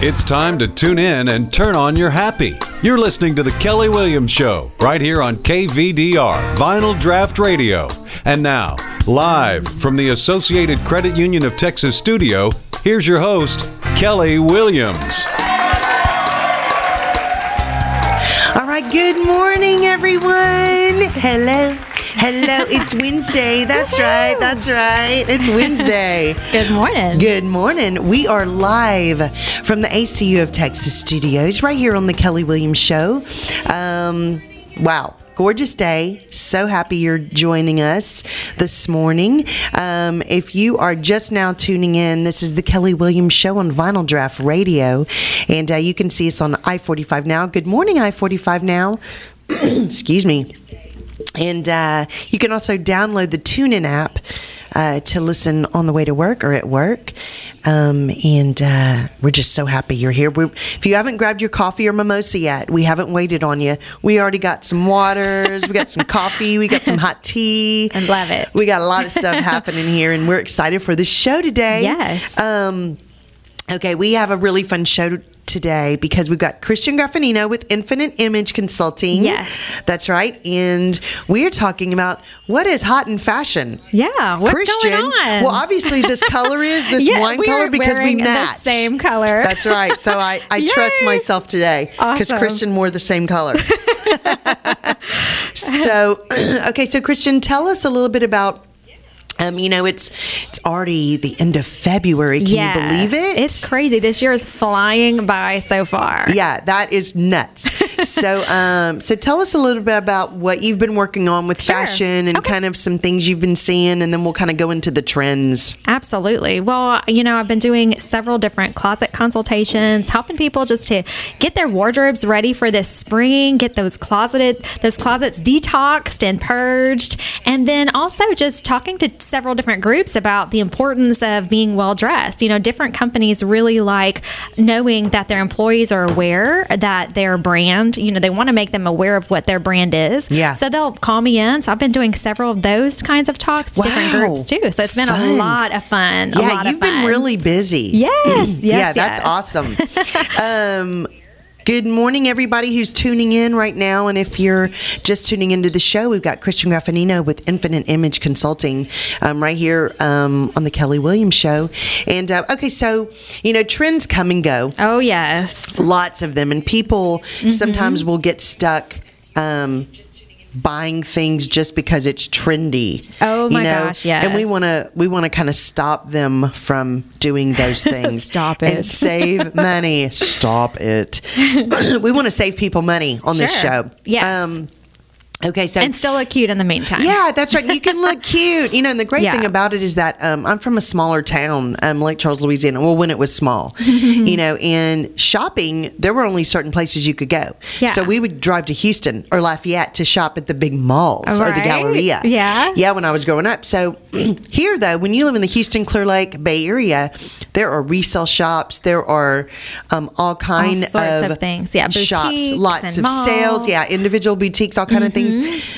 It's time to tune in and turn on your happy. You're listening to The Kelly Williams Show right here on KVDR, Vinyl Draft Radio. And now, live from the Associated Credit Union of Texas studio, here's your host, Kelly Williams. All right, good morning, everyone. Hello. Hello, it's Wednesday. That's right. That's right. It's Wednesday. Good morning. Good morning. We are live from the ACU of Texas studios right here on the Kelly Williams Show. Um, wow. Gorgeous day. So happy you're joining us this morning. Um, if you are just now tuning in, this is the Kelly Williams Show on Vinyl Draft Radio. And uh, you can see us on I 45 Now. Good morning, I 45 Now. Excuse me. And uh, you can also download the TuneIn app uh, to listen on the way to work or at work. Um, and uh, we're just so happy you're here. we if you haven't grabbed your coffee or mimosa yet, we haven't waited on you. We already got some waters, we got some coffee, we got some hot tea. I love it. We got a lot of stuff happening here, and we're excited for the show today. Yes. Um, okay, we have a really fun show today because we've got Christian Graffagnino with Infinite Image Consulting. Yes. That's right. And we're talking about what is hot in fashion. Yeah, what's Christian. going on? Well, obviously this color is this Yeah, wine color because we wearing the match. same color. That's right. So I, I trust myself today because Awesome. Christian wore the same color. so okay, so Christian, tell us a little bit about um, you know, it's it's already the end of February. Can Yes. you believe it? It's crazy. This year is flying by so far. Yeah, that is nuts. so, um, so tell us a little bit about what you've been working on with Sure. fashion and Okay. kind of some things you've been seeing, and then we'll kind of go into the trends. Absolutely. Well, you know, I've been doing several different closet consultations, helping people just to get their wardrobes ready for this spring, get those closeted those closets detoxed and purged, and then also just talking to several different groups about the importance of being well dressed. You know, different companies really like knowing that their employees are aware that their brand, you know, they want to make them aware of what their brand is. Yeah. So they'll call me in. So I've been doing several of those kinds of talks to different groups too. So it's been a lot of fun. a yeah, you've of been really busy. Yes, yes, yeah, that's awesome. um, good morning, everybody who's tuning in right now. And if you're just tuning into the show, we've got Christian Graffagnino with Infinite Image Consulting um, right here um, on the Kelly Williams Show. And uh, okay, so you know, trends come and go. Oh yes, lots of them and people Mm-hmm. sometimes will get stuck um, buying things just because it's trendy Oh, my gosh, yes. and we want to we want to kind of stop them from doing those things Stop it. and save money stop it we want to save people money on this Sure. show Yes. Um, okay so and still look cute in the meantime. yeah, that's right. You can look cute. You know, and the great Yeah. thing about it is that um, I'm from a smaller town, um, Lake Charles, Louisiana. Well, when it was small, you know, and shopping, there were only certain places you could go. Yeah. So we would drive to Houston or Lafayette to shop at the big malls or the Galleria. Yeah. Yeah, when I was growing up. So here, though, when you live in the Houston, Clear Lake Bay Area, there are resale shops. There are um, all kind sorts of things. Yeah, shops, lots of sales. malls. Mm-hmm. Yeah, individual boutiques, all kind of things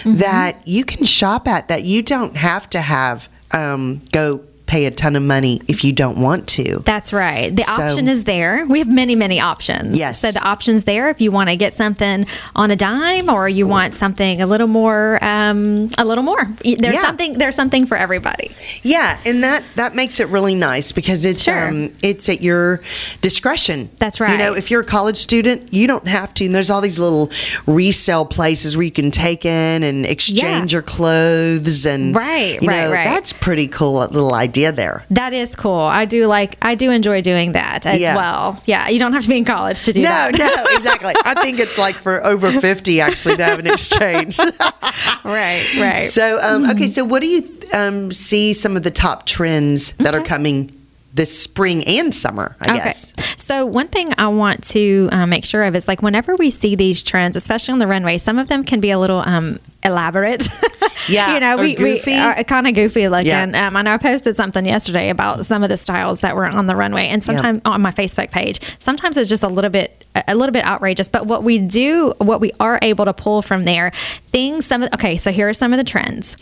that you can shop at that you don't have to have um, go pay a ton of money if you don't want to. That's right. The So- option is there. We have many, many options. Yes. So the option's there if you want to get something on a dime or you want something a little more, um, a little more. There's Yeah. something. There's something for everybody. Yeah, and that that makes it really nice because it's Sure. um it's at your discretion. That's right. You know, if you're a college student, you don't have to. And there's all these little resale places where you can take in and exchange Yeah. your clothes and Right, You right, know, right. that's pretty cool little idea there. That is cool. I do like. I do enjoy doing that as Yeah. well. Yeah. You don't have to be in college to do No, that. no, no, exactly. I think it's like for over fifty actually to have an exchange. Right. Right. So, um, okay, so what do you um, see some of the top trends that are coming this spring and summer? I guess. So one thing I want to uh, make sure of is like whenever we see these trends, especially on the runway, some of them can be a little um, elaborate. Yeah, you know, we, goofy. we are kind of goofy looking. Yeah. Um, I know I posted something yesterday about some of the styles that were on the runway, and sometimes on my Facebook page, sometimes it's just a little bit a little bit outrageous. But what we do, what we are able to pull from there, things. Some of, okay, so here are some of the trends.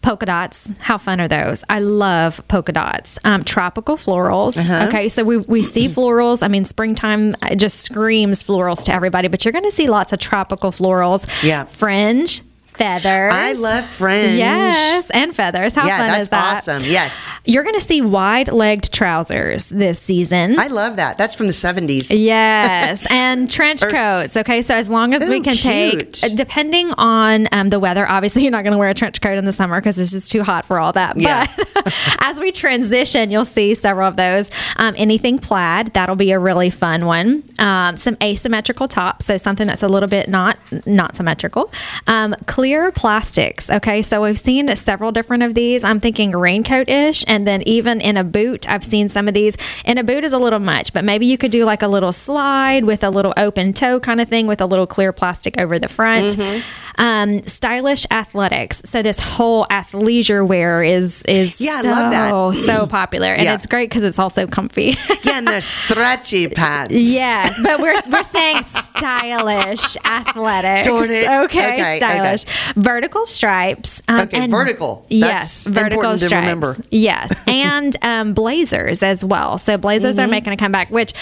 Polka dots, how fun are those? I love polka dots. Um, tropical florals. Uh-huh. Okay, so we, we see florals. I mean, springtime just screams florals to everybody, but you're going to see lots of tropical florals. Yeah. Fringe, feathers. I love fringe. Yes, and feathers. How Yeah, fun is that? awesome. Yes. You're going to see wide legged trousers this season. I love that. That's from the 70s. Yes, and trench coats. Okay, so as long as we can cute. take, uh, depending on um, the weather, obviously you're not going to wear a trench coat in the summer because it's just too hot for all that. Yeah. But as we transition, you'll see several of those. Um, anything plaid, that'll be a really fun one. Um, some asymmetrical tops, so something that's a little bit not not symmetrical. Um, clear plastics. Okay, so we've seen several different of these. I'm thinking raincoat ish, and then even in a boot, I've seen some of these. In a boot is a little much, but maybe you could do like a little slide with a little open toe kind of thing with a little clear plastic over the front. Mm-hmm. Um, stylish athletics. So this whole athleisure wear is is Yeah, I so, love that. so popular, and Yeah. it's great because it's also comfy. Yeah, and they're stretchy pants. Yeah, but we're we're saying stylish athletics. Okay, Okay, stylish. Vertical stripes. um, Okay, vertical. Yes, That's vertical important to stripes. remember. Yes, and um, blazers as well. So blazers Mm-hmm. are making a comeback. Which,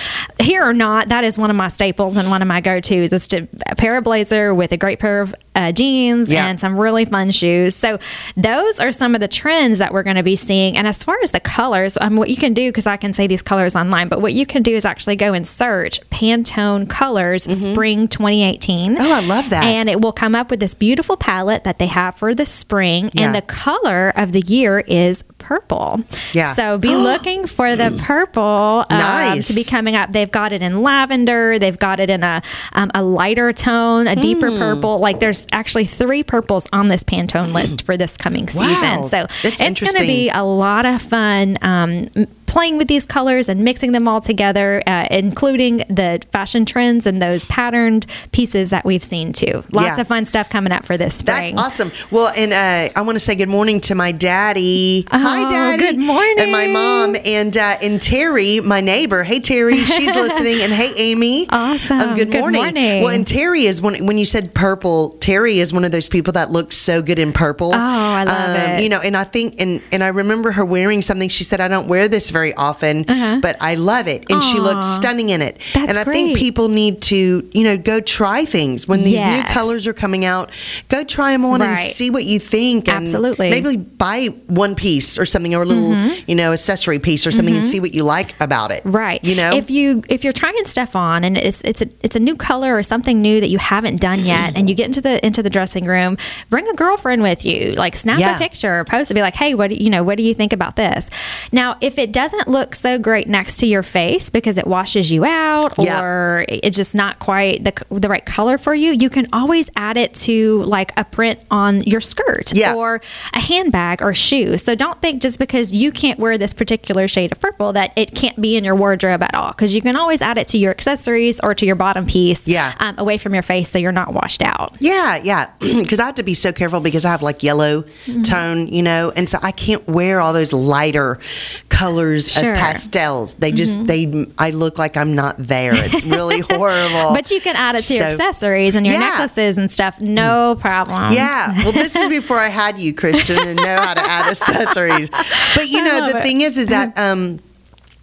here or not, that is one of my staples and one of my go tos. Is to a pair of blazer with a great pair of uh, jeans Yeah. and some really fun shoes. So those are some of the trends that we're going to be seeing. And as far as the colors, um, what you can do because I can say these colors online, but what you can do is actually go and search Pantone colors spring 2018. Mm-hmm. Oh, I love that. And it will come up with this beautiful palette that they have for the spring. Yeah. And the color of the year is purple. Yeah. So be looking for the purple um, Nice. to be coming up. They've got it in lavender. They've got it in a um, a lighter tone, a deeper Hmm. purple. Like there's actually three purples on this Pantone list for this coming Wow. season. So That's it's going to be a lot of fun. Um, Playing with these colors and mixing them all together, uh, including the fashion trends and those patterned pieces that we've seen too. Lots Yeah. of fun stuff coming up for this spring. That's awesome. Well, and uh, I want to say good morning to my daddy. Hi, Oh, daddy. good morning. And my mom and uh, and Terry, my neighbor. Hey, Terry, she's listening. And hey, Amy. Awesome. Um, good, Good morning. morning. Well, and Terry is one. When you said purple, Terry is one of those people that looks so good in purple. Oh, I love it. You know, and I think and and I remember her wearing something. She said, "I don't wear this very often, but I love it," and she looked Uh-huh. Stunning in it. That's and I think people need to, you know, go try things when these new colors are coming out. Go try them on and see what you think. And Absolutely. Mm-hmm. Maybe buy one piece or something, or a little, you know, accessory piece or something, and see what you like about it. Right. You know. if you if you're trying stuff on and it's it's a it's a new color or something new that you haven't done yet, and you get into the into the dressing room, bring a girlfriend with you. Like snap Yeah. a picture, or post it, be like, hey, what do you know? What do you think about this? Now, if it doesn't look so great next to your face because it washes you out or it's just not quite the the right color for you, you can always add it to like a print on your skirt Yeah. or a handbag or shoe. So don't think just because you can't wear this particular shade of purple that it can't be in your wardrobe at all. Because you can always add it to your accessories or to your bottom piece, Yeah. um, away from your face, so you're not washed out. Yeah, yeah. Because I have to be so careful because I have like yellow Mm-hmm. tone, you know, and so I can't wear all those lighter colors Sure. Mm-hmm. of pastels. They just they I look like I'm not there. It's really horrible. But you can add it to your accessories and your Yeah. necklaces and stuff, no problem. Yeah. Well, this is before I had you, Christian, and know how to add accessories. But you know, the it. thing is, is that um,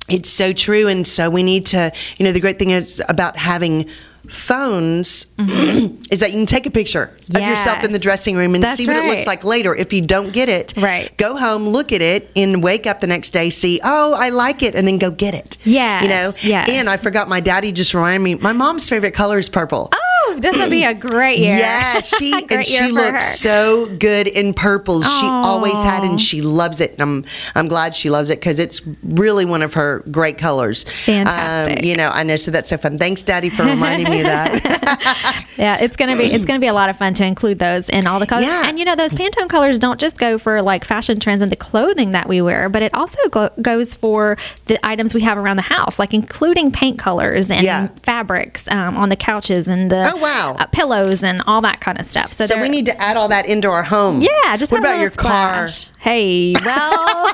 it's so true, and so we need to. You know, the great thing is about having phones is that you can take a picture of yourself in the Mm-hmm. Dressing room and That's see what it looks like later. If you don't get it, Right. go home, look at it, and wake up the next day, see, oh, I like it, and then go get it. Yeah. you know. yes. And I forgot my daddy just reminded me. My mom's favorite color is purple. Oh, this would be a great year. Yeah, she and she looks so good in purples. She always had, and she loves it. And I'm I'm glad she loves it because it's really one of her great colors. Fantastic. Um, you know, I know. So that's so fun. Thanks, Daddy, for reminding me of that. Yeah, it's gonna be it's gonna be a lot of fun to include those in all the colors. Yeah. And you know, those Pantone colors don't just go for like fashion trends and the clothing that we wear, but it also go- goes for the items we have around the house, like including paint colors and Yeah. fabrics um, on the couches and the Oh, wow. uh, pillows and all that kind of stuff. So, so we need to add all that into our home. yeah, just What about your little car? Hey, well.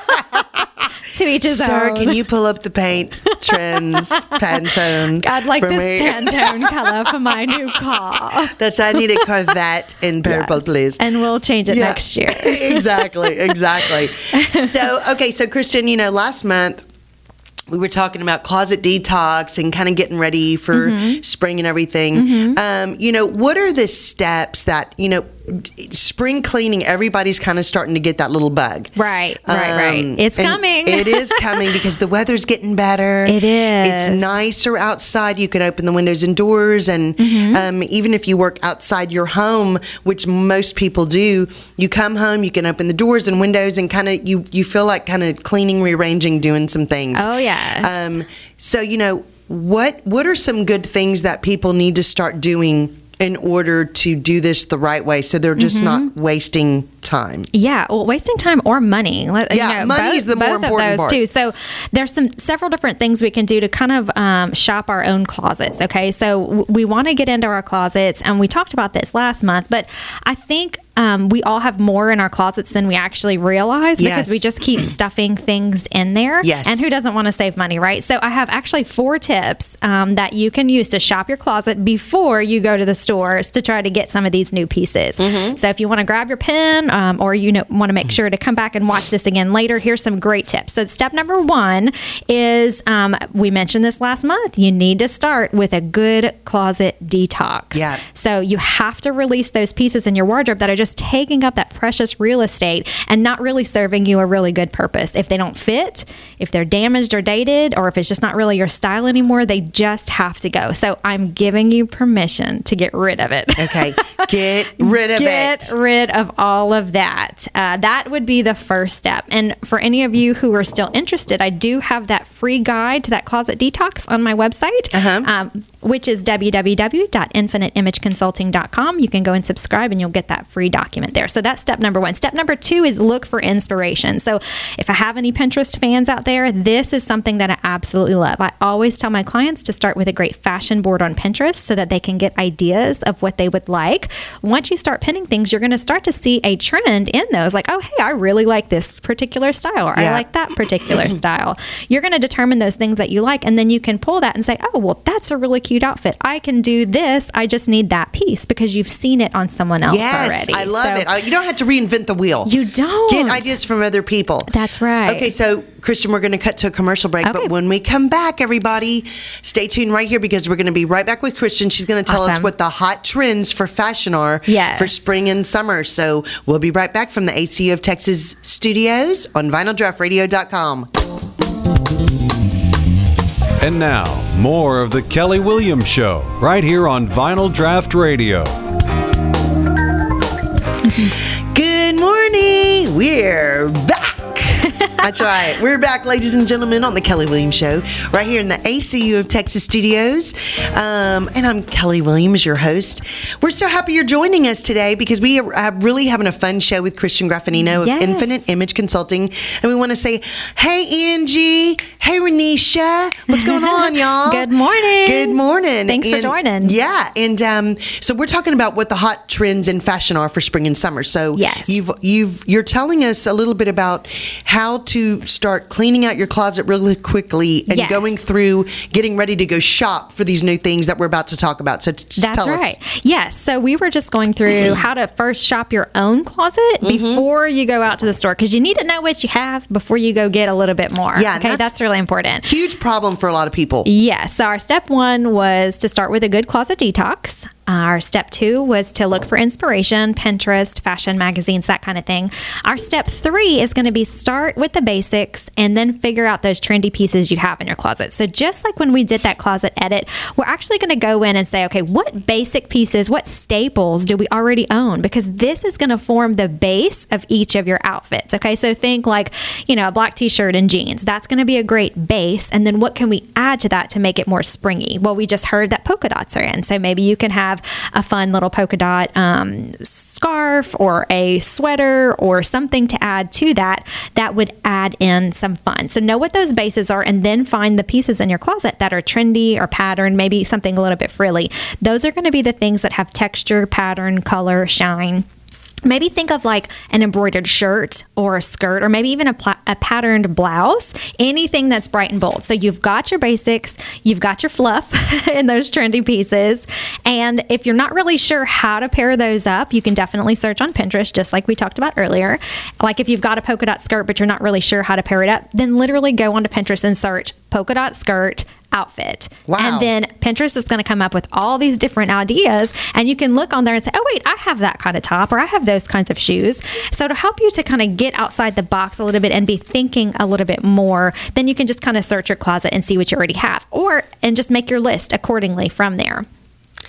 to each his Sir, own. can you pull up the paint trends Pantone? I'd like this me? Pantone color for my new car. That's I need a Corvette in purple, Yes. please. And we'll change it Yeah. next year. exactly, exactly. So, okay, so Christian, you know, last month we were talking about closet detox and kind of getting ready for Mm-hmm. spring and everything. Um, you know, what are the steps that, you know, spring cleaning, everybody's kind of starting to get that little bug. Right, right, right. It's coming. it is coming because the weather's getting better. It is. It's nicer outside. You can open the windows and doors, and Mm-hmm. um, even if you work outside your home, which most people do, you come home, you can open the doors and windows, and kind of you you feel like kind of cleaning, rearranging, doing some things. Oh, yeah. Um, so you know what what are some good things that people need to start doing in order to do this the right way, so they're just Mm-hmm. not wasting time. Yeah, well, wasting time or money. Let- Yeah, money is the more both important of those part. too. So there's some several different things we can do to kind of um, shop our own closets. Okay, so w- we want to get into our closets, and we talked about this last month, but I think. Um, we all have more in our closets than we actually realize because Yes. we just keep stuffing things in there. Yes. And who doesn't want to save money, right? So I have actually four tips um, that you can use to shop your closet before you go to the stores to try to get some of these new pieces. Mm-hmm. So if you want to grab your pen um, or you know, want to make sure to come back and watch this again later, here's some great tips. So step number one is um, we mentioned this last month. You need to start with a good closet detox. Yeah. So you have to release those pieces in your wardrobe that are just taking up that precious real estate and not really serving you a really good purpose. If they don't fit, if they're damaged or dated, or if it's just not really your style anymore, they just have to go. So I'm giving you permission to get rid of it. Okay, get rid of Get it. Get rid of all of that. Uh, that would be the first step. And for any of you who are still interested, I do have that free guide to that closet detox on my website, Uh-huh. um, which is www.infiniteimageconsulting.com. You can go and subscribe, and you'll get that free document there. So that's step number one. Step number two is look for inspiration. So if I have any Pinterest fans out there, this is something that I absolutely love. I always tell my clients to start with a great fashion board on Pinterest so that they can get ideas of what they would like. Once you start pinning things, you're going to start to see a trend in those. Like, oh, hey, I really like this particular style, or Yeah. I like that particular style. You're going to determine those things that you like, and then you can pull that and say, oh, well, that's a really cute outfit. I can do this. I just need that piece because you've seen it on someone else Yes, already. I love So- it. Uh, You don't have to reinvent the wheel. You don't. Get ideas from other people. That's right. Okay, so Christian, we're going to cut to a commercial break, Okay. but when we come back, everybody, stay tuned right here because we're going to be right back with Christian. She's going to tell us what the hot trends for fashion are Yes. for spring and summer. So we'll be right back from the ACU of Texas studios on vinyldraftradio.com. And now, more of the Kelly Williams Show, right here on Vinyl Draft Radio. Good morning. We're back. That's right. We're back, ladies and gentlemen, on the Kelly Williams Show, right here in the ACU of Texas studios. Um, and I'm Kelly Williams, your host. We're so happy you're joining us today because we are really having a fun show with Christian Graffagnino of Infinite Image Consulting. And we want to say, hey, Angie. Hey, Renisha. What's going on, y'all? Good morning. Good morning. Thanks for And- joining. Yeah. And um, so we're talking about what the hot trends in fashion are for spring and summer. So Yes. you've you've you're telling us a little bit about how to start cleaning out your closet really quickly and Yes. going through getting ready to go shop for these new things that we're about to talk about. So t- just That's tell right. us. Yes. So we were just going through how to first shop your own closet Mm-hmm. before you go out to the store because you need to know what you have before you go get a little bit more. Yeah, Okay. that's- That's, really important. Huge problem for a lot of people. Yes. So our step one was to start with a good closet detox. Our step two was to look for inspiration, Pinterest, fashion magazines, that kind of thing. Our step three is going to be start with the basics and then figure out those trendy pieces you have in your closet. So just like when we did that closet edit, we're actually going to go in and say, okay, what basic pieces, what staples do we already own? Because this is going to form the base of each of your outfits. Okay. So think like, you know, a black t shirt and jeans. That's going to be a great base. And then what can we add to that to make it more springy? Well, we just heard that polka dots are in. So maybe you can have a fun little polka dot um, scarf or a sweater or something to add to that that would add in some fun. So know what those bases are and then find the pieces in your closet that are trendy or patterned, maybe something a little bit frilly. Those are going to be the things that have texture, pattern, color, shine maybe think of like an embroidered shirt or a skirt or maybe even a, pla- a, patterned blouse anything that's bright and bold. So you've got your basics you've got your fluff in those trendy pieces and if you're not really sure how to pair those up you can definitely search on pinterest just like we talked about earlier. Like if you've got a polka dot skirt but you're not really sure how to pair it up then literally go onto pinterest and search polka dot skirt outfit. Wow. And then Pinterest is going to come up with all these different ideas and you can look on there and say, "Oh wait, I have that kind of top or I have those kinds of shoes." So to help you to kind of get outside the box a little bit and be thinking a little bit more, then you can just kind of search your closet and see what you already have or and just make your list accordingly from there.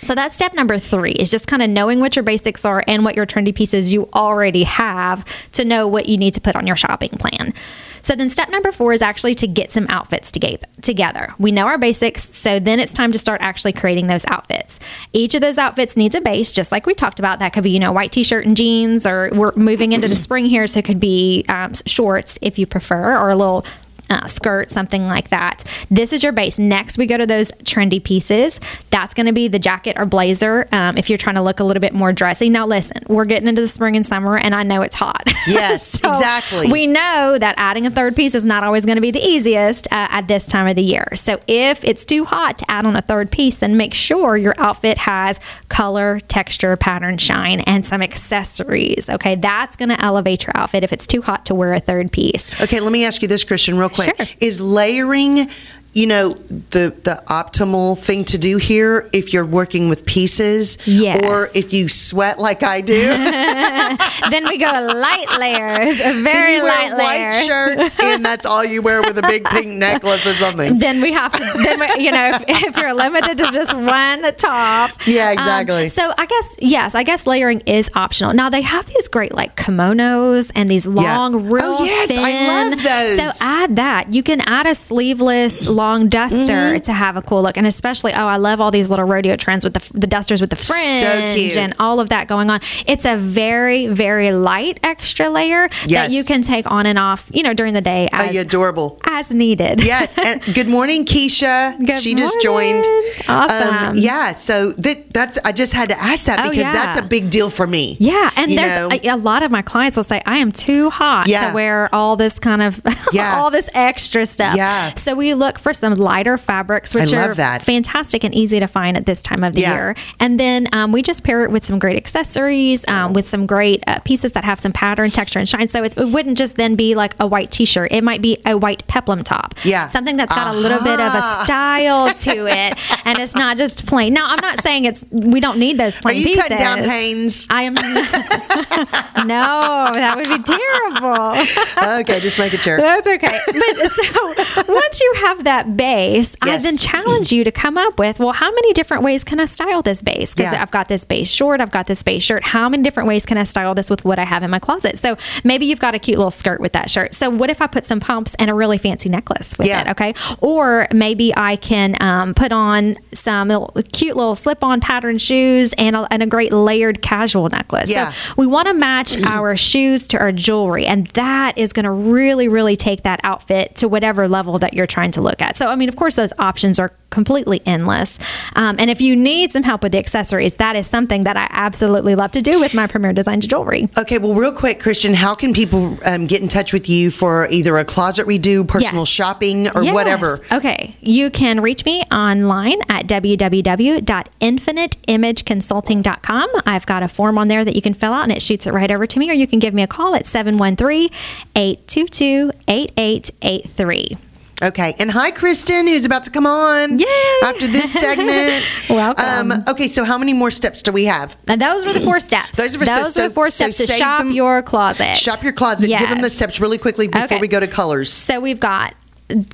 So that's step number three is just kind of knowing what your basics are and what your trendy pieces you already have to know what you need to put on your shopping plan. So then step number four is actually to get some outfits together. We know our basics, so then it's time to start actually creating those outfits. Each of those outfits needs a base, just like we talked about. That could be, you know, white t-shirt and jeans, or we're moving into the spring here, so it could be um, shorts if you prefer, or a little uh, skirt, something like that. This is your base. Next, we go to those trendy pieces. That's going to be the jacket or blazer um, if you're trying to look a little bit more dressy. Now, listen, we're getting into the spring and summer, and I know it's hot. Yes, so exactly. We know that adding a third piece is not always going to be the easiest uh, at this time of the year. So, if it's too hot to add on a third piece, then make sure your outfit has color, texture, pattern, shine, and some accessories. Okay, that's going to elevate your outfit if it's too hot to wear a third piece. Okay, let me ask you this, Christian, real quick. Sure. Is layering you know the the optimal thing to do here if you're working with pieces yes. or if you sweat like I do. Then we go light layers very light wear white layers. shirts and that's all you wear with a big pink necklace or something. Then we have to then we, you know if, if, you're limited to just one top. Yeah exactly. um, so I guess yes I guess layering is optional. Now they have these great like kimonos and these long yeah. real oh yes thin, I love those. So add that. You can add a sleeveless long duster Mm-hmm. to have a cool look. And especially, oh, I love all these little rodeo trends with the, the dusters with the fringe and all of that going on. It's a very, very light extra layer yes. that you can take on and off, you know, during the day as, oh, adorable. as needed. Yes. And good morning, Keisha. Good she morning. just joined. Awesome. Um, yeah. So that, that's, I just had to ask that Oh, because yeah. that's a big deal for me. Yeah, and there's a, a lot of my clients will say, "I am too hot Yeah. to wear all this kind of Yeah. all this extra stuff." Yeah. So we look for some lighter fabrics, which are that. fantastic and easy to find at this time of the Yeah. year. And then um, we just pair it with some great accessories, um, with some great uh, pieces that have some pattern, texture, and shine. So it's, it wouldn't just then be like a white T-shirt; it might be a white peplum top. Yeah. something that's got a little bit of a style to it, and it's not just plain. Now, I'm not saying it's we don't need those plain. Are you pieces. cutting down Hanes? I am. no, that would be terrible. okay, just making sure. That's okay. But so once you have that base, Yes. I then challenge you to come up with, well, how many different ways can I style this base? Because Yeah. I've got this base short, I've got this base shirt. How many different ways can I style this with what I have in my closet? So maybe you've got a cute little skirt with that shirt. So what if I put some pumps and a really fancy necklace with Yeah. it? Okay. Or maybe I can um, put on some cute little slip on pattern shoes and a, and a great layered casual necklace. Yeah. So we want to match our shoes to our jewelry, and that is going to really, really take that outfit to whatever level that you're trying to look at. So, I mean, of course, those options are completely endless. Um, and if you need some help with the accessories, that is something that I absolutely love to do with my Premier Designs jewelry. Okay, well, real quick, Christian, how can people um, get in touch with you for either a closet redo, personal Yes. shopping, or Yes. whatever? Okay. You can reach me online at www.infiniteimageconsulting.com. I've got a form on there that you can fill out and it shoots it right over to me, or you can give me a call at 713 822 8883. Okay, and hi, Kristen, who's about to come on Yay! after this segment. Welcome. Um, okay, so how many more steps do we have? And those were the four steps. Those are the steps. the four So- steps so to shop them- your closet. Shop your closet. Give them the steps really quickly before Okay. we go to colors. So we've got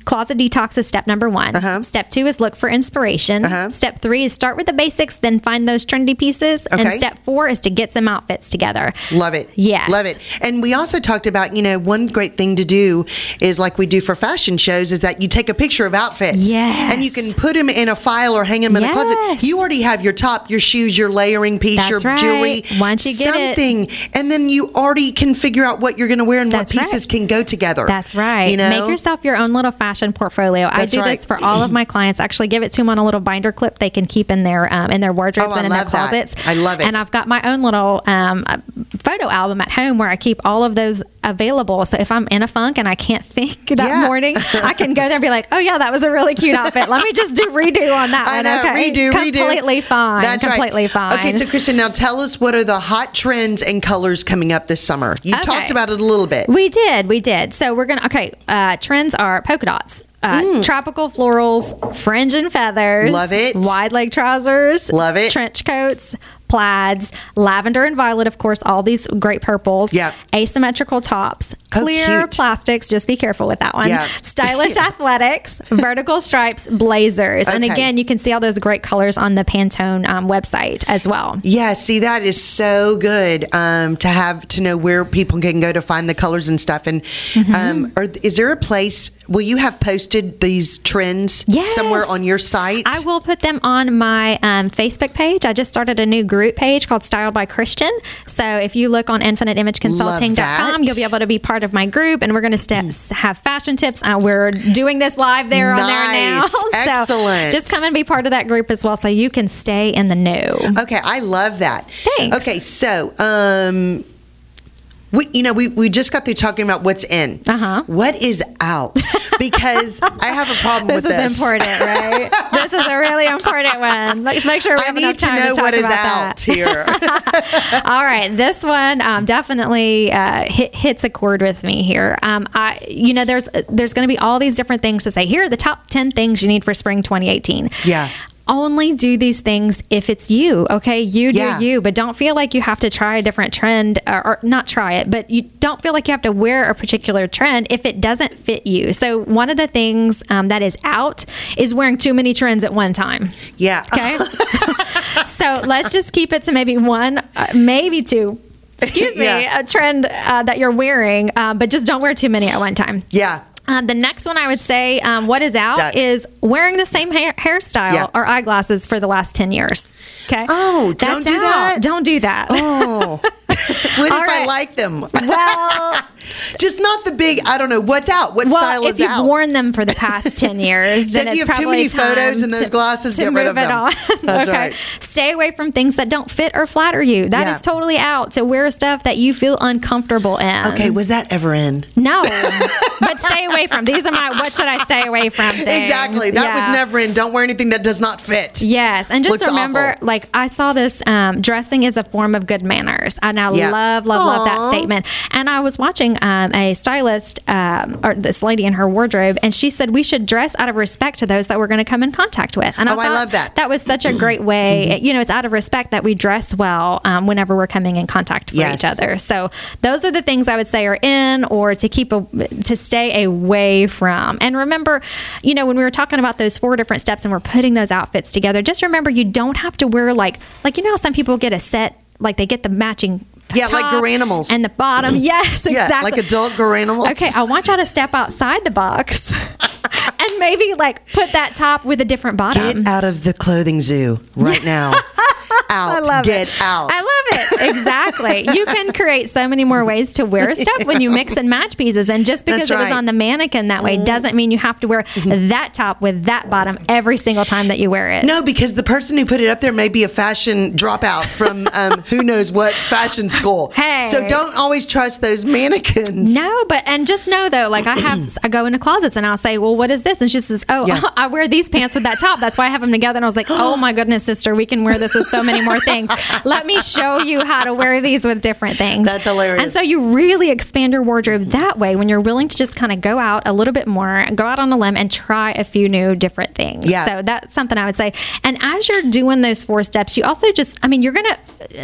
closet detox is step number one. Uh-huh. Step two is look for inspiration. Uh-huh. Step three is start with the basics, then find those trendy pieces. And step four is to get some outfits together. Love it. Yes. Love it. And we also talked about, you know, one great thing to do is like we do for fashion shows is that you take a picture of outfits. Yes. And you can put them in a file or hang them in a closet. Yes. You already have your top, your shoes, your layering piece, That's your right. jewelry. Once you get it. something. And then you already can figure out what you're going to wear and That's what pieces right. can go together. That's right. You know? Make yourself your own little little fashion portfolio. I do right. this for all of my clients. Actually, give it to them on a little binder clip they can keep in their um, in their wardrobes Oh, I and in their love that. closets. I love it. And I've got my own little um, uh, photo album at home where I keep all of those available. So if I'm in a funk and I can't think that Yeah. morning, I can go there and be like, "Oh yeah, that was a really cute outfit. Let me just do redo on that I one." know, okay, redo, redo. completely fine. That's right. completely fine. Okay, so Christian, now tell us what are the hot trends and colors coming up this summer? You Okay. talked about it a little bit. We did, we did. So we're gonna okay. Uh, trends are polka dots, uh, tropical florals, fringe and feathers. Mm. Love it. Wide leg trousers. Love it. Trench coats. Plaids, lavender and violet, of course, all these great purples. Yep. Asymmetrical tops, clear cute. plastics. Just be careful with that one. Yeah. Stylish athletics, vertical stripes, blazers, and again, you can see all those great colors on the Pantone um, website as well. Yeah, see, that is so good um, to have to know where people can go to find the colors and stuff. And Mm-hmm. um, are, is there a place? Will you have posted these trends Yes. somewhere on your site? I will put them on my um, Facebook page. I just started a new group page called Styled by Christian. So if you look on infiniteimageconsulting.com, you'll be able to be part of my group, and we're going to st- have fashion tips. Uh, we're doing this live there on there now. Nice. so Excellent. just come and be part of that group as well, so you can stay in the know. Okay, I love that. Thanks. Okay, so um we you know we, we just got through talking about what's in. Uh-huh. What is out? Because I have a problem This with is this. Is important, right? this is a really important one. Let's make sure we I have enough need to time know talk what is about out that. here. All right, this one um, definitely uh, hit, hits a chord with me here. Um, I, you know, there's there's going to be all these different things to say. Here are the top ten things you need for spring 2018. Yeah. Only do these things if it's you, okay? You do Yeah. you, but don't feel like you have to try a different trend or, or not try it, but you don't feel like you have to wear a particular trend if it doesn't fit you. So, one of the things um, that is out is wearing too many trends at one time. yeah. Okay. so let's just keep it to maybe one, uh, maybe two. Excuse me, Yeah. a trend uh, that you're wearing, uh, but just don't wear too many at one time. Yeah. Uh, the next one I would say, um, what is out Done. is wearing the same hair- hairstyle Yeah. or eyeglasses for the last 10 years. Okay. Oh, don't do out. that. Don't do that. Oh. what All if I like them? Well, Just not the big I don't know what's out. What well, style if you've out? worn them for the past 10 years, So then if you it's have too probably many photos in those glasses, to get rid of it them. on. That's okay. right. Stay away from things that don't fit or flatter you. That is Yeah. totally out. To wear stuff that you feel uncomfortable in. okay, was that ever in? No, but stay away from. These are my what should I stay away from things. Exactly. That was never in. Don't wear anything that does not fit. Yes, and just Looks remember, awful. like I saw this, um, dressing is a form of good manners, and I Yeah. love, love, love that statement. And I was watching um, a stylist, um, or this lady in her wardrobe, and she said we should dress out of respect to those that we're going to come in contact with. And Oh, I love that. That was such a great way. You know, it's out of respect that we dress well um, whenever we're coming in contact with Yes. each other. So those are the things I would say are in, or to keep a, to stay away from. And remember, you know, when we were talking about those four different steps and we're putting those outfits together, just remember you don't have to wear like like you know how some people get a set like they get the matching. Yeah, like Garanimals. and the bottom. Yes, Yeah, exactly. like adult Garanimals. Okay, I want y'all to step outside the box and maybe like put that top with a different bottom. Get out of the clothing zoo right now. Out. I love Get it. out. I love it. Exactly. you can create so many more ways to wear stuff when you mix and match pieces. And just because That's it was. Mm-hmm. on the mannequin that way doesn't mean you have to wear that top with that bottom every single time that you wear it. No, because the person who put it up there may be a fashion dropout from um, who knows what fashion school. Hey. So don't always trust those mannequins. No, but and just know though, like I have, I go into closets and I'll say, "Well, what is this?" And she says, "Oh, Yeah. I wear these pants with that top. That's why I have them together." And I was like, "Oh my goodness, sister, we can wear this with so many more things. Let me show you how to wear these with different things." That's hilarious. And so you really expand your wardrobe that way when you're willing to just kind of go out a little bit more, go out on a limb, and try a few new different things. Yeah. So that's something I would say. And as you're doing those four steps, you also just, I mean, you're gonna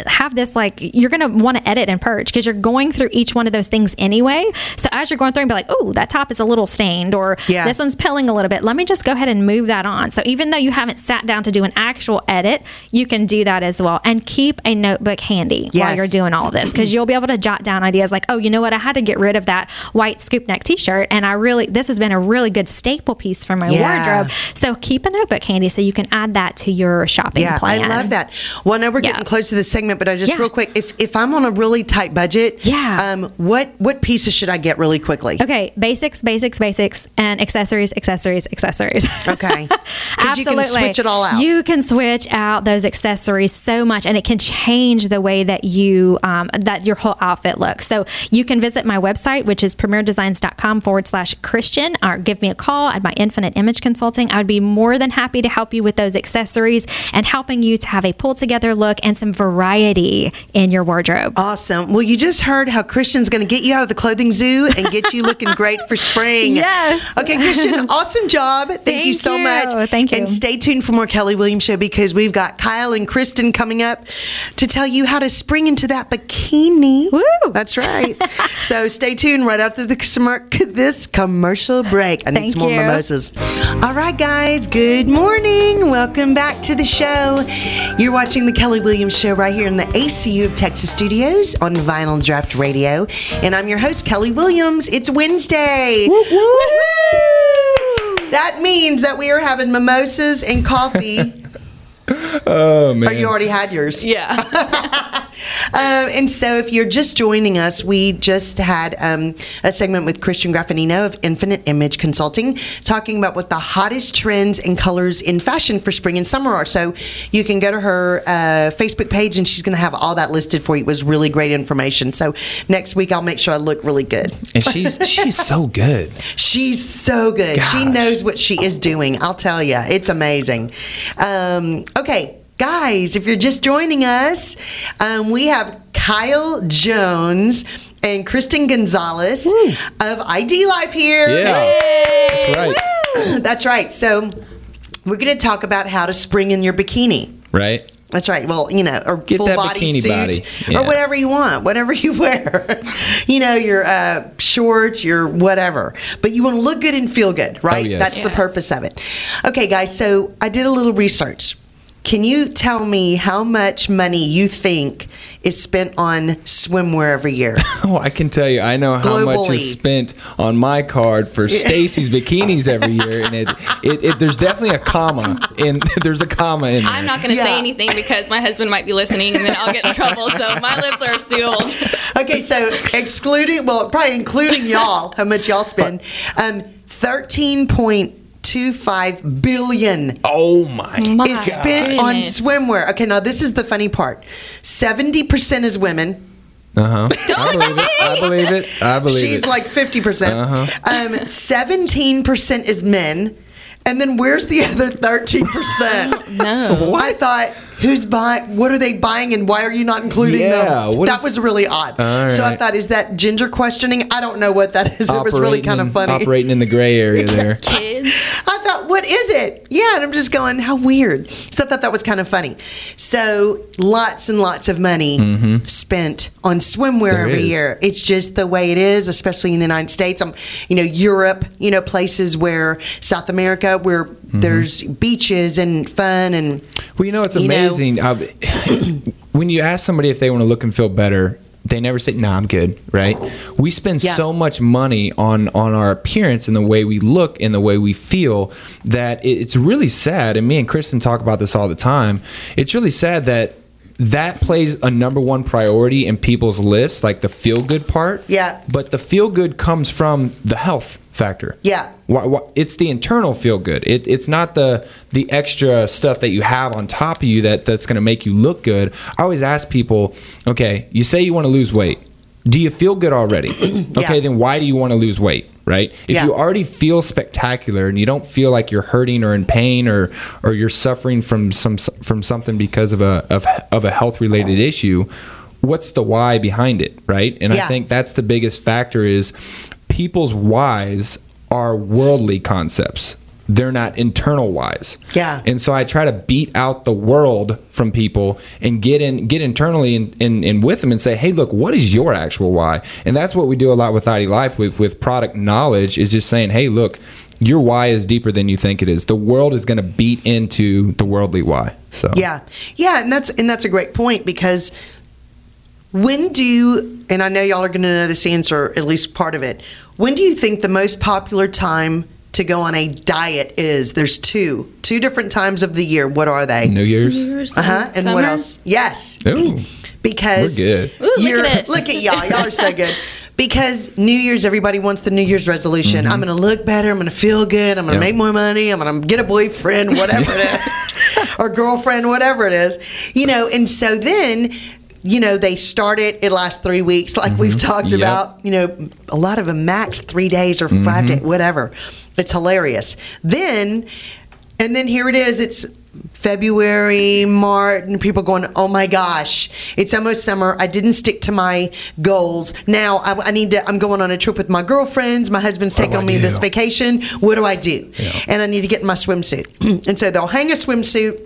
have this like you're gonna want to edit and purge because you're going through each one of those things anyway. So as you're going through and be like, oh, that top is a little stained, or Yeah. this one's pilling a little bit. Let me just go ahead and move that on. So even though you haven't sat down to do an actual edit, you can do that as well. And keep a notebook handy while you're doing all of this because you'll be able to jot down ideas like, oh, you know what? I had to get rid of that white scoop neck t shirt. And I really, this has been a really good staple piece for my Yeah. wardrobe. So keep a notebook handy so you can add that to your shopping Yeah, plan. I love that. Well, now we're getting Yeah. close to the segment, but I just Yeah. real quick, if if I'm on a really tight budget, Yeah. um, what what pieces should I get really quickly? Okay, basics, basics, basics, and accessories, accessories, accessories. Okay. 'Cause you can Absolutely. switch it all out. You can switch out those accessories so much, and it can change the way that you um, that your whole outfit looks. So you can visit my website, which is premierdesigns.com forward slash Christian, or give me a call at my Infinite Image Consulting. I would be more than happy to help you with those accessories and helping you to have a pull together look and some variety in your wardrobe. Awesome. Well, you just heard how Christian's going to get you out of the clothing zoo and get you looking great for spring. Yes. Okay, Christian, awesome job. Thank, you so you. much. Thank you. And stay tuned for more Kelly Williams show because we've got Kyle and Kristen coming up to tell you how to spring into that bikini. Woo. That's right. so stay tuned right after the this commercial break. I need Thank some more you. mimosas. All right, guys. Good morning. Welcome back to the show. You're watching the Kelly Williams Show right here in the ACU of Texas studios on Vinyl Draft Radio, and I'm your host Kelly Williams. It's Wednesday. Woo-hoo! That means that we are having mimosas and coffee. Oh man. Or you already had yours. Yeah. Um, and so, if you're just joining us, we just had um, a segment with Christian Graffagnino of Infinite Image Consulting talking about what the hottest trends and colors in fashion for spring and summer are. So, you can go to her uh, Facebook page and she's going to have all that listed for you. It was really great information. So, next week, I'll make sure I look really good. and she's she's so good. She's so good. She knows what she is doing. I'll tell you, it's amazing. Um, okay, guys, if you're just joining us, um, we have Kyle Jones and Kristen Gonzalez of ID Life here. Yeah. That's right. That's right. So we're going to talk about how to spring in your bikini. Right? That's right. Well, you know, or Get full that body bikini suit, body. or whatever you want, whatever you wear. you know, your uh, shorts, your whatever. But you want to look good and feel good, right? Oh, yes. That's the purpose of it. Okay, guys. So I did a little research. Can you tell me how much money you think is spent on swimwear every year? Oh, I can tell you, I know how much is spent on my card for Stacy's bikinis every year, and it, it, it there's definitely a comma in there's a comma in there. I'm not going to Yeah. say anything because my husband might be listening and then I'll get in trouble. So my lips are sealed. okay, so excluding, well, probably including y'all, how much y'all spend, um, thirteen point two five billion. oh my! My is spent on swimwear. Okay, now this is the funny part. Seventy percent is women. Uh huh. I believe it. I believe it. I believe She's it. like fifty percent. Uh Um, Seventeen percent is men. And then where's the other thirteen percent? No. I thought, who's buying? What are they buying, and why are you not including Yeah, them? what that is- was really odd. All So I thought, is that ginger questioning? I don't know what that is. It was really kind of in- funny. Operating in the gray area there. Kids. I thought, what is it? Yeah, and I'm just going, how weird. So I thought that was kind of funny. So lots and lots of money spent on swimwear Mm-hmm. There every is. year. It's just the way it is, especially in the United States. I'm, you know, Europe, you know, places where South America, where Mm-hmm. there's beaches and fun and Well, you know, it's You amazing. uh, when you ask somebody if they want to look and feel better, they never say, "Nah, I'm good." Right? We spend Yeah. so much money on on our appearance and the way we look and the way we feel that it's really sad. And me and Kristen talk about this all the time. It's really sad that that plays a number one priority in people's lists, like the feel good part. Yeah. But the feel good comes from the health factor. Yeah. Why, why, it's the internal feel good. It, it's not the the extra stuff that you have on top of you that that's going to make you look good. I always ask people, okay, you say you want to lose weight. Do you feel good already? okay, then why do you want to lose weight? Right? If Yeah. you already feel spectacular and you don't feel like you're hurting or in pain or or you're suffering from some from something because of a of, of a health related issue, what's the why behind it? Right? And Yeah. I think that's the biggest factor is people's whys are worldly concepts. They're not internal wise. Yeah. And so I try to beat out the world from people and get in get internally and in, in, in with them and say, hey, look, what is your actual why? And that's what we do a lot with ID Life with with product knowledge is just saying, hey, look, your why is deeper than you think it is. The world is going to beat into the worldly why. So Yeah, yeah, and that's and that's a great point because When do you, and I know y'all are going to know this answer, at least part of it. When do you think the most popular time to go on a diet is? There's two, two different times of the year. What are they? New Year's. year's Uh huh. And what else? Yes. Ooh. Because We're good. Ooh, look you're, at this. look at y'all. Y'all are so good. Because New Year's, everybody wants the New Year's resolution. I'm going to look better. I'm going to feel good. I'm going to Yep. make more money. I'm going to get a boyfriend, whatever it is, or girlfriend, whatever it is. You know, and so then, you know, they start it. It lasts three weeks, like we've talked Yep. about. You know, a lot of them max three days or 5 days, whatever. It's hilarious. Then, and then here it is. It's February, March, and people going, oh my gosh, it's almost summer. I didn't stick to my goals. Now I, I need to, I'm going on a trip with my girlfriends. My husband's taking do me this vacation. What do I do? And I need to get in my swimsuit. and so they'll hang a swimsuit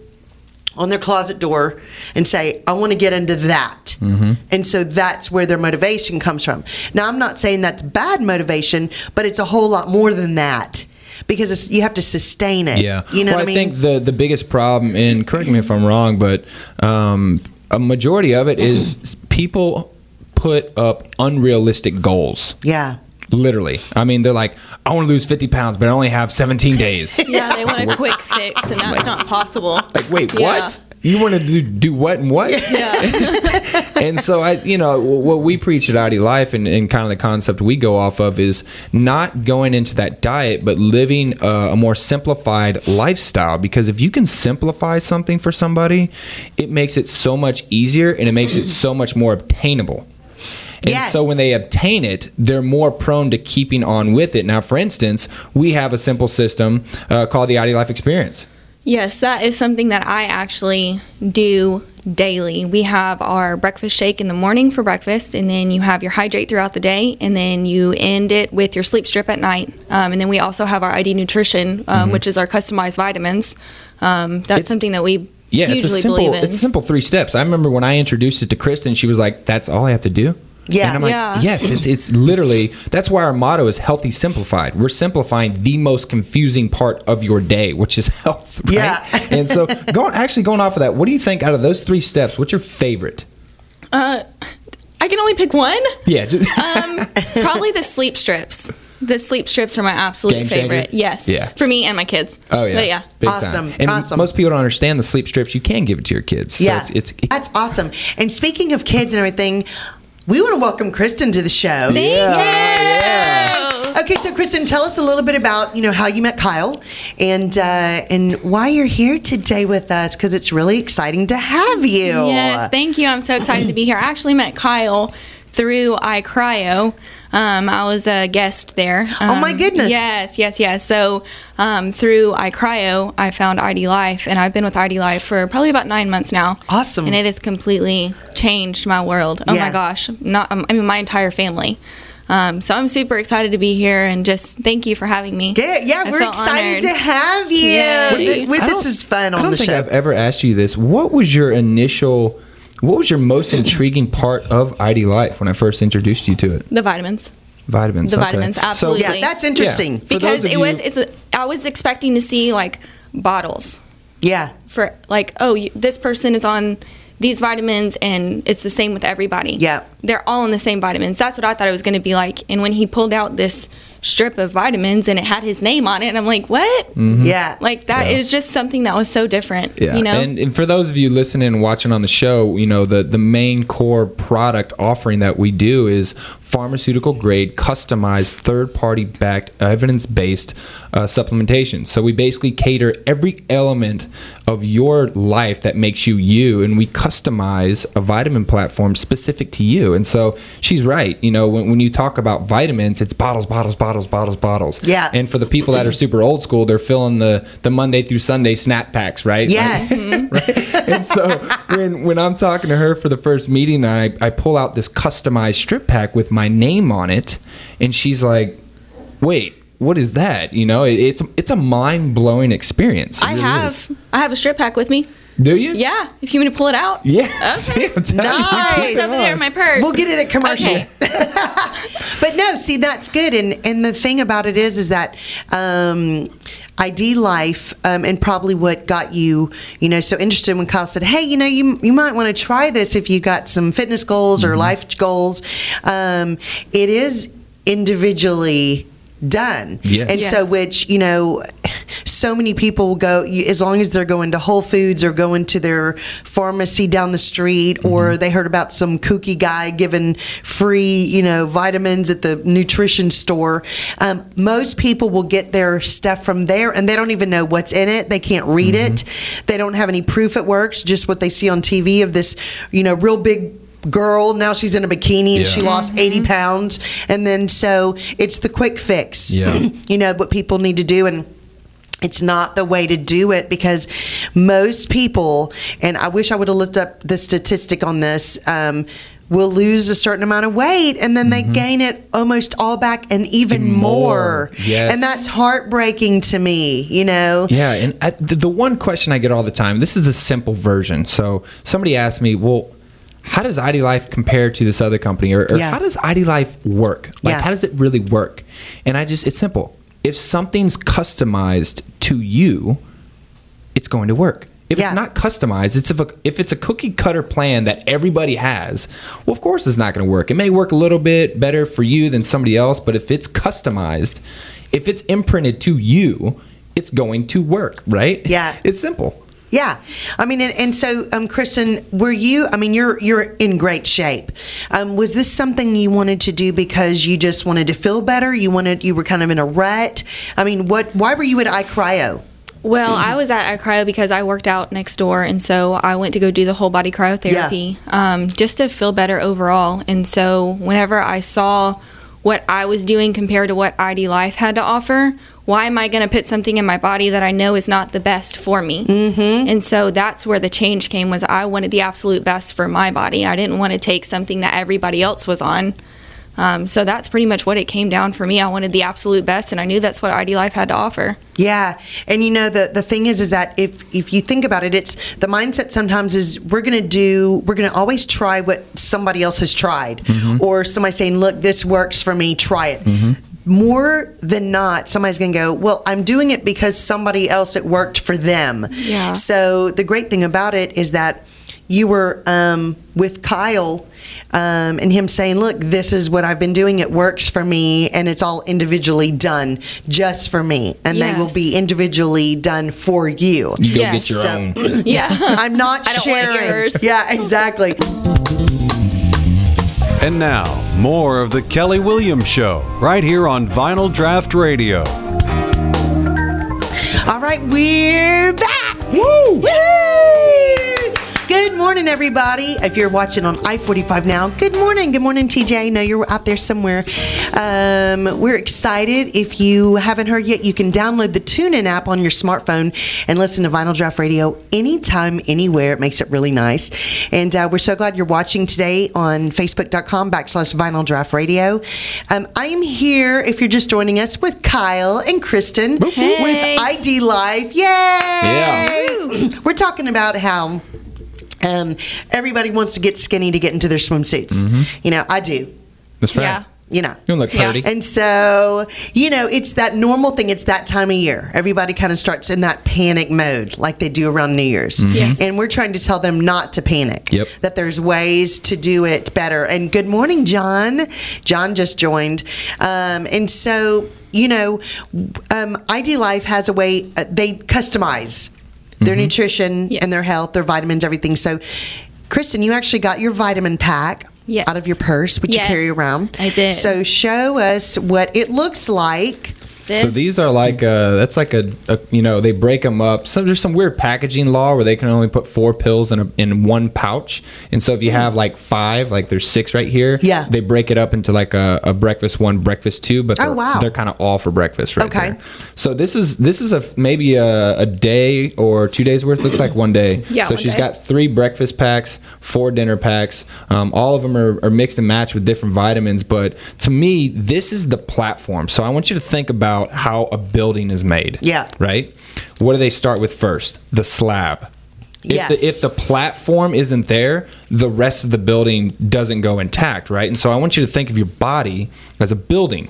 on their closet door and say, I want to get into that. Mm-hmm. And so that's where their motivation comes from. Now, I'm not saying that's bad motivation, but it's a whole lot more than that because it's, you have to sustain it. Yeah. You know well, what I I mean? think the the biggest problem, and correct me if I'm wrong, but um, a majority of it is people put up unrealistic goals. yeah. Literally. I mean, they're like, I want to lose 50 pounds, but I only have 17 days. Yeah, they want a quick fix, and that's not possible. Like, wait, Yeah. what? You want to do, do what and what? Yeah. and so I, you know, what we preach at ID Life and, and kind of the concept we go off of is not going into that diet, but living a, a more simplified lifestyle. Because if you can simplify something for somebody, it makes it so much easier and it makes it so much more obtainable. And Yes. so when they obtain it, they're more prone to keeping on with it. Now, for instance, we have a simple system uh, called the ID Life Experience. Yes, that is something that I actually do daily. We have our breakfast shake in the morning for breakfast, and then you have your hydrate throughout the day, and then you end it with your sleep strip at night. Um, and then we also have our ID nutrition, um, which is our customized vitamins. Um, that's Mm-hmm. It's- something that we Yeah, it's a simple. It's simple three steps. I remember when I introduced it to Kristyn, she was like, "That's all I have to do." Yeah. and I'm like, Yeah. "Yes, it's it's literally that's why our motto is healthy simplified. We're simplifying the most confusing part of your day, which is health. Right? Yeah. and so going actually going off of that, what do you think out of those three steps? What's your favorite? uh, I can only pick one. Yeah, just, Um, probably the sleep strips. The sleep strips are my absolute Game changer? favorite. Yes. Yeah. For me and my kids. oh yeah, But yeah. big Awesome, time. And awesome. most people don't understand the sleep strips. You can give it to your kids. So Yeah, it's, it's that's awesome. And speaking of kids and everything, we want to welcome Kristyn to the show. Thank you. Okay, so Kristyn, tell us a little bit about you know how you met Kyle and uh, and why you're here today with us because it's really exciting to have you. Yes, thank you. I'm so excited to be here. I actually met Kyle through iCryo. Um, I was a guest there. Oh, my Um, goodness. Yes, yes, yes. So um, through iCryo, I found ID Life, and I've been with ID Life for probably about nine months now. Awesome. And it has completely changed my world. Oh Yeah. my gosh, not um, I mean my entire family. Um, so I'm super excited to be here, and just thank you for having me. Good. Yeah, I we're excited honored. to have you. Yay. Th- th- I This don't- is fun I on don't the think show. I've ever asked you this. What was your initial? What was your most intriguing part of ID Life when I first introduced you to it? The vitamins. Vitamins. The okay. vitamins, absolutely. So- yeah, that's interesting. For because those of it was you- it's a, I was expecting to see like bottles Yeah. for like oh you, this person is on these vitamins and it's the same with everybody. Yeah. They're all in the same vitamins. That's what I thought it was going to be like. And when he pulled out this strip of vitamins and it had his name on it, and I'm like, "What?" Yeah. Like that Yeah. is just something that was so different, Yeah. you know? And, and for those of you listening and watching on the show, you know, the, the main core product offering that we do is pharmaceutical grade, customized, third party backed, evidence based uh, supplementation. So we basically cater every element of your life that makes you you, and we customize a vitamin platform specific to you. And so she's right. You know, when, when you talk about vitamins, it's bottles, bottles, bottles, bottles, bottles. bottles. Yeah. And for the people that are super old school, they're filling the, the Monday through Sunday snap packs, right? Yes. Mm-hmm. and so when when I'm talking to her for the first meeting, I, I pull out this customized strip pack with my name on it, and she's like, "Wait, what is that?" You know, it, it's it's a mind blowing experience. It I really have is. I have a strip pack with me. Do you? Yeah, if you want me to pull it out. Yes. Okay. I'm telling you, Nice. It's over there in my purse. We'll get it at commercial. Okay. But no, see that's good, and and the thing about it is, is that um, ID Life, um, and probably what got you, you know, so interested when Kyle said, "Hey, you know, you you might want to try this if you got some fitness goals Mm-hmm. or life goals." Um, it is individually done, Yes. and Yes. so which you know, so many people will go as long as they're going to Whole Foods or going to their pharmacy down the street, or they heard about some kooky guy giving free, you know, vitamins at the nutrition store. Um, most people will get their stuff from there, and they don't even know what's in it. They can't read it. They don't have any proof it works. Just what they see on TV of this, you know, real big girl now she's in a bikini and she Yeah. lost mm-hmm. 80 pounds and then so it's the quick fix Yeah. you know what people need to do and it's not the way to do it because most people and i wish i would have looked up the statistic on this um, will lose a certain amount of weight and then they mm-hmm. gain it almost all back and even And more, more. Yes. and that's heartbreaking to me you know Yeah, and uh, I, the, the one question I get all the time, this is the simple version. So somebody asked me, well, how does ID Life compare to this other company, or, or Yeah. how does ID Life work? Like, Yeah. how does it really work? And I just, it's simple. If something's customized to you, it's going to work. If Yeah. it's not customized, it's if, a, if it's a cookie cutter plan that everybody has, well, of course it's not going to work. It may work a little bit better for you than somebody else, but if it's customized, if it's imprinted to you, it's going to work, right? Yeah. It's simple. Yeah, I mean, and, and so, um, Kristyn, were you? I mean, you're you're in great shape. Um, was this something you wanted to do because you just wanted to feel better? You wanted, you were kind of in a rut. I mean, what? Why were you at iCryo? Well, I was at iCryo because I worked out next door, and so I went to go do the whole body cryotherapy um, just to feel better overall. And so, whenever I saw what I was doing compared to what ID Life had to offer, why am I going to put something in my body that I know is not the best for me? Mm-hmm. And so that's where the change came. Was I wanted the absolute best for my body. I didn't want to take something that everybody else was on. Um, so that's pretty much what it came down for me. I wanted the absolute best, and I knew that's what ID Life had to offer. Yeah, and you know the the thing is, is that if if you think about it, it's the mindset. Sometimes is we're gonna do, we're gonna always try what somebody else has tried, or somebody saying, "Look, this works for me. Try it." More than not, somebody's going to go, Well, I'm doing it because somebody else it worked for them. Yeah. So the great thing about it is that you were um, with Kyle um, and him saying, Look, this is what I've been doing. It works for me, and it's all individually done just for me. And they will be individually done for you. You go Yes. get your So- own. Yeah. I'm not I don't want sharing. yours. Yeah, exactly. And now, more of the Kelly Williams Show, right here on Vinyl Draft Radio. All right, we're back. Morning, everybody. If you're watching on I 45 now, good morning. Good morning, TJ. I know you're out there somewhere. Um, we're excited. If you haven't heard yet, you can download the TuneIn app on your smartphone and listen to Vinyl Draft Radio anytime, anywhere. It makes it really nice. And uh, we're so glad you're watching today on Facebook.com backslash Vinyl Draft Radio. Um, I am here, if you're just joining us, with Kyle and Kristyn Hey. with ID Life. Yay! Yeah. We're talking about how um, everybody wants to get skinny to get into their swimsuits. You know, I do. That's right. Yeah. You know. You look Yeah. pretty. And so, you know, it's that normal thing. It's that time of year. Everybody kind of starts in that panic mode like they do around New Year's. Yes. And we're trying to tell them not to panic. Yep. That there's ways to do it better. And good morning, John. John just joined. Um, and so, you know, um, ID Life has a way, uh, they customize their mm-hmm. nutrition Yes. and their health, their vitamins, everything. So, Kristyn, you actually got your vitamin pack Yes. out of your purse, which Yes, you carry around. I did. So show us what it looks like. This, So these are like uh that's like a, a you know they break them up. Some there's some weird packaging law where they can only put four pills in a, in one pouch, and so if you have like five, like there's six right here, Yeah. they break it up into like a, a breakfast one, breakfast two, but Oh, they're, wow. they're kind of all for breakfast right Okay. there. So this is this is a maybe a, a day or two days worth. Looks like one day. Yeah, So she's day. got three breakfast packs, four dinner packs. Um, all of them are, are mixed and matched with different vitamins. But to me, this is the platform. So I want you to think about how a building is made. Yeah. Right? What do they start with first? The slab. If Yes. the if the platform isn't there, the rest of the building doesn't go intact, right? And so I want you to think of your body as a building.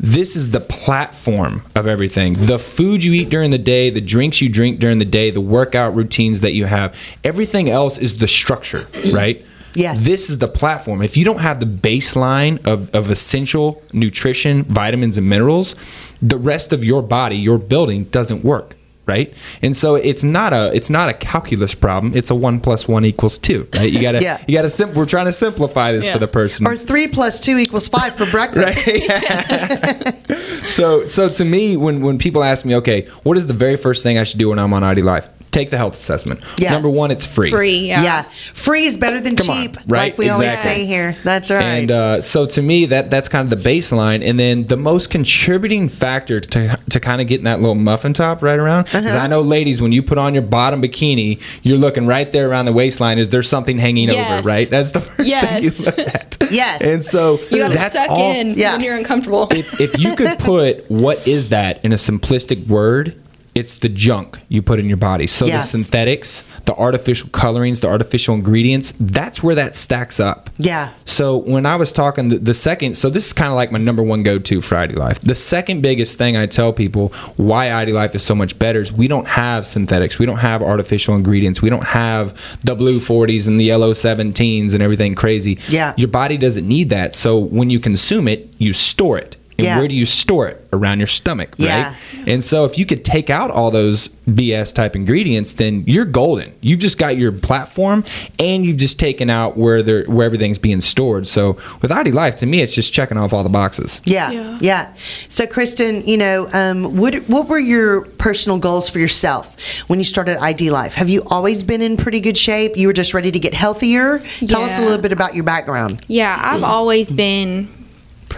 This is the platform of everything. The food you eat during the day, the drinks you drink during the day, the workout routines that you have, everything else is the structure, right? Yes. This is the platform. If you don't have the baseline of, of essential nutrition, vitamins, and minerals, the rest of your body, your building, doesn't work. Right, and so it's not a it's not a calculus problem. It's a one plus one equals two. Right, you gotta Yeah. you gotta sim- We're trying to simplify this Yeah. for the person. Or three plus two equals five for breakfast. so so to me when when people ask me okay what is the very first thing i should do when i'm on id life take the health assessment Yes. number one it's free Free, yeah. Yeah. Free is better than Come on, cheap, right, like we always exactly. say here. That's right. And uh, so to me, that that's kind of the baseline, and then the most contributing factor to to kind of getting that little muffin top right around. Because Uh-huh. I know, ladies, when you put on your bottom bikini, you're looking right there around the waistline. Is there something hanging Yes. over? Right. That's the first thing you Yes. look at. Yes. And so You got to that's suck all. in Yeah. when you're uncomfortable. If, if you could put what is that in a simplistic word, it's the junk you put in your body. So Yes. the synthetics, the artificial colorings, the artificial ingredients, that's where that stacks up. Yeah. So when I was talking, the, the second, so this is kind of like my number one go to for ID Life. The second biggest thing I tell people why ID Life is so much better is we don't have synthetics, we don't have artificial ingredients, we don't have the blue 40s and the yellow 17s and everything crazy. Yeah. Your body doesn't need that. So when you consume it, you store it. And Yeah. where do you store it? Around your stomach, right? Yeah. And so if you could take out all those BS type ingredients, then you're golden. You've just got your platform and you've just taken out where they where everything's being stored. So with ID Life, to me, it's just checking off all the boxes. Yeah, yeah, Yeah. So, Kristyn, you know, um, what what were your personal goals for yourself when you started ID Life? Have you always been in pretty good shape? You were just ready to get healthier. Tell us a little bit about your background. Yeah, I've always been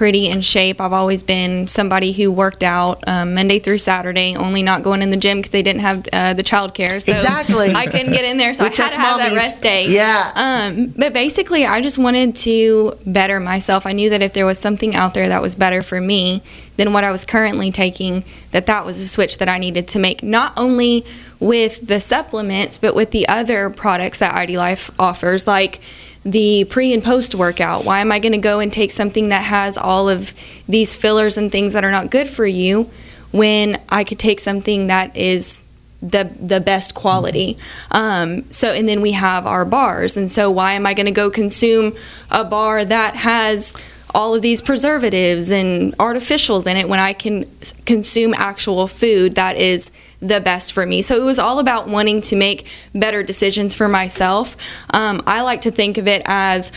pretty in shape. I've always been somebody who worked out um, Monday through Saturday, only not going in the gym because they didn't have uh, the childcare. So Exactly. I couldn't get in there, so I had to have that rest day. Yeah. Um, but basically, I just wanted to better myself. I knew that if there was something out there that was better for me than what I was currently taking, that that was a switch that I needed to make. Not only with the supplements, but with the other products that ID Life offers, like the pre and post workout. Why am I going to go and take something that has all of these fillers and things that are not good for you when I could take something that is the the best quality. Um, so and then we have our bars, and so why am I going to go consume a bar that has all of these preservatives and artificials in it when I can consume actual food that is the best for me. So it was all about wanting to make better decisions for myself. Um, I like to think of it as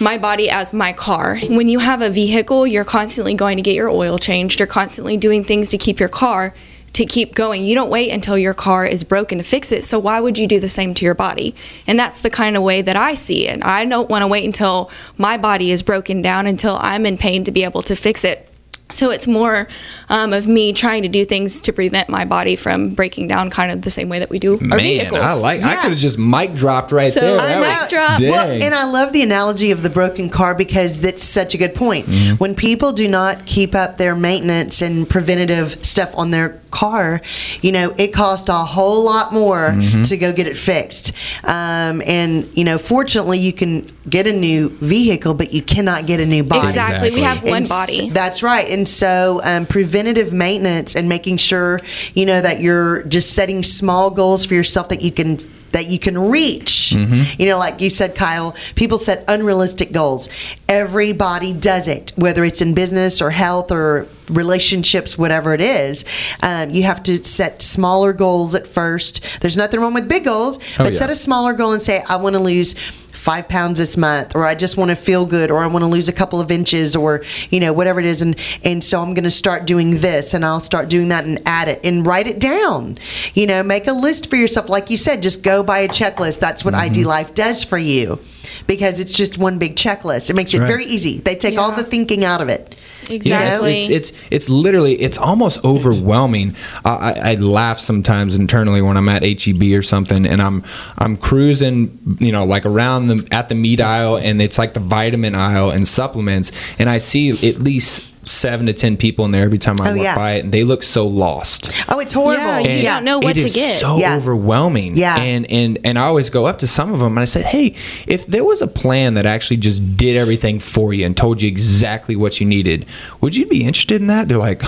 my body as my car. When you have a vehicle, you're constantly going to get your oil changed, you're constantly doing things to keep your car to keep going. You don't wait until your car is broken to fix it. So why would you do the same to your body? And that's the kind of way that I see it. I don't want to wait until my body is broken down until I'm in pain to be able to fix it. So it's more um, of me trying to do things to prevent my body from breaking down, kind of the same way that we do our Man, vehicles. I like. I could have just mic dropped right So, there. I That know. was- Mic drop. Well, and I love the analogy of the broken car because that's such a good point. Mm-hmm. When people do not keep up their maintenance and preventative stuff on their car, you know, it costs a whole lot more Mm-hmm. to go get it fixed. Um, and, you know, fortunately, you can get a new vehicle, but you cannot get a new body. Exactly. We have one And s- body. That's right. And so, um, preventative maintenance and making sure you know that you're just setting small goals for yourself that you can that you can reach. You know, like you said, Kyle. People set unrealistic goals. Everybody does it, whether it's in business or health or relationships, whatever it is. Um, you have to set smaller goals at first. There's nothing wrong with big goals, Oh, but yeah. set a smaller goal and say, I want to lose five pounds this month, or I just want to feel good, or I want to lose a couple of inches, or you know whatever it is, and and so I'm going to start doing this, and I'll start doing that, and add it, and write it down. You know, make a list for yourself, like you said, just go by a checklist. That's what ID Life does for you, because it's just one big checklist. It makes it right. very easy. They take all the thinking out of it. Yeah, Exactly. it's, it's it's it's literally it's almost overwhelming. I, I, I laugh sometimes internally when I'm at HEB or something, and I'm I'm cruising, you know, like around the at the meat aisle, and it's like the vitamin aisle and supplements, and I see at least seven to ten people in there every time I Oh, walk yeah. by it, and they look so lost. Oh, it's horrible. Yeah, you yeah. don't know what to is get. so Yeah. overwhelming. Yeah. And and and I always go up to some of them and I said, "Hey, if there was a plan that actually just did everything for you and told you exactly what you needed, would you be interested in that?" They're like,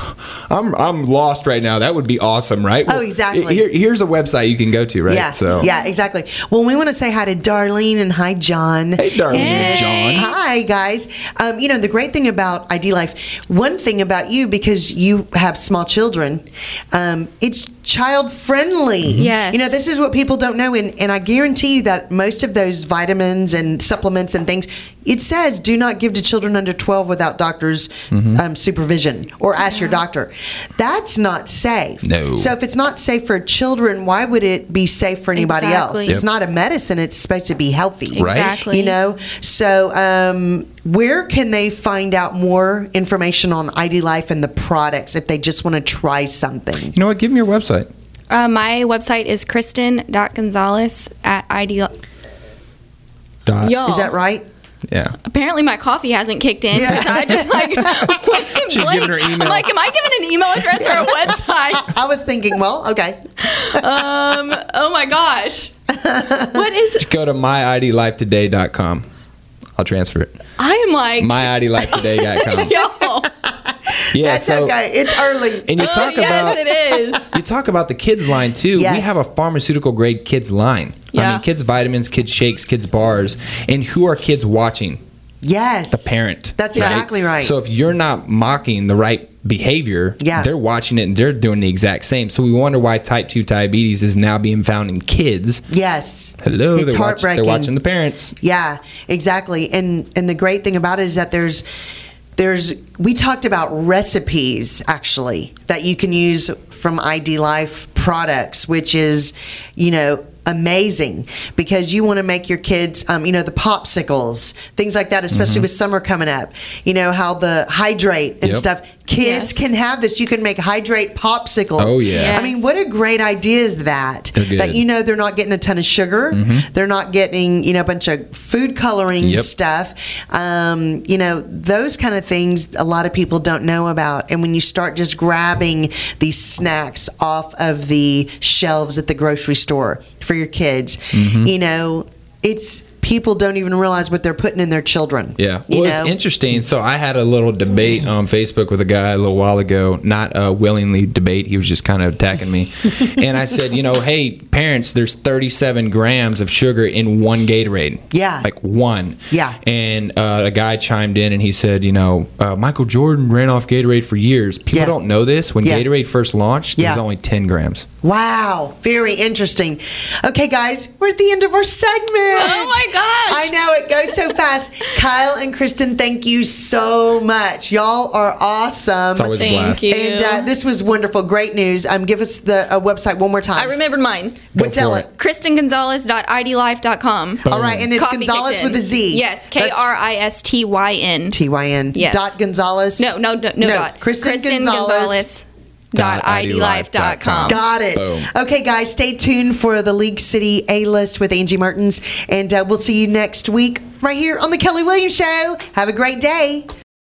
"I'm I'm lost right now. That would be awesome, right?" Oh, exactly. Here, here's a website you can go to, right? Yeah, So yeah, exactly. Well, we want to say hi to Darlene and hi, John. Hey, Darlene and John. Hi, guys. Um, you know, the great thing about ID Life, one thing about you, because you have small children, um, it's child friendly. Yes. You know, this is what people don't know. And, and I guarantee you that most of those vitamins and supplements and things, it says do not give to children under 12 without doctor's Mm-hmm. um, supervision or ask your doctor. That's not safe. No. So if it's not safe for children, why would it be safe for anybody Exactly. else? It's not a medicine. It's supposed to be healthy. Right. Exactly. You know, so um, where can they find out more information on ID Life and the products if they just want to try something? you know what? Give me your website. Uh, my website is kristyn.gonzalez at ID. Dot. Y'all. Is that right? Yeah. Apparently, my coffee hasn't kicked in because I just like. She's blank. giving her email. I'm like, am I giving an email address or a website? I was thinking, well, okay. Um. Oh my gosh. What is? Go to myidlifetoday.com. I'll transfer it. I am like. myidlifetoday.com. Yeah, That's so okay. It's early. and you oh, talk Oh, yes, about it is. you talk about the kids line too. Yes. We have a pharmaceutical grade kids line. I mean, kids vitamins, kids shakes, kids bars, and who are kids watching? yes. The parent. That's exactly right. So if you're not mocking the right behavior, Yeah. they're watching it and they're doing the exact same. So we wonder why type two diabetes is now being found in kids. yes. Hello, It's they're, heartbreaking. they're watching the parents. Yeah, exactly. And and the great thing about it is that there's there's we talked about recipes actually that you can use from ID Life products, which is, you know, amazing because you want to make your kids um, you know the popsicles things like that especially with summer coming up you know how the hydrate and Mm-hmm. Yep. stuff kids Yes. can have this you can make hydrate popsicles Oh, yeah. i mean what a great idea is that They're good. that you know they're not getting a ton of sugar they're not getting you know a bunch of food coloring Yep. stuff um, you know those kind of things a lot of people don't know about and when you start just grabbing these snacks off of the shelves at the grocery store for your kids Mm-hmm. you know it's people don't even realize what they're putting in their children Yeah. Well, know it's interesting. So I had a little debate on Facebook with a guy a little while ago, not a willingly debate. He was just kind of attacking me. and I said, you know, hey, parents, there's 37 grams of sugar in one Gatorade. Yeah. Like one. Yeah. And uh, a guy chimed in and he said, you know, uh, Michael Jordan ran off Gatorade for years. People Yeah. don't know this. When Yeah. Gatorade first launched, it Yeah. was only 10 grams. Wow, very interesting. Okay, guys, we're at the end of our segment. Oh my gosh. I know it goes so fast. Kyle and Kristyn, thank you so much. Y'all are awesome. It's always a blast. you. And uh, this was wonderful. Great news. Um, give us the uh, website one more time. I remembered mine. Go What, tell for it. it. KristynGonzalez.idlife.com. All right, and it's Coffee Gonzalez with a Z. Yes, K That's R I S T Y N. T Y N. Yes. Dot Gonzalez. No, no, no, no, dot. Kristen, Gonzalez. Gonzalez. Dot idlife.com. Got it. Boom. Okay, guys, stay tuned for the League City A list with Angie Mertens, and uh, we'll see you next week right here on the Kelly Williams Show. Have a great day.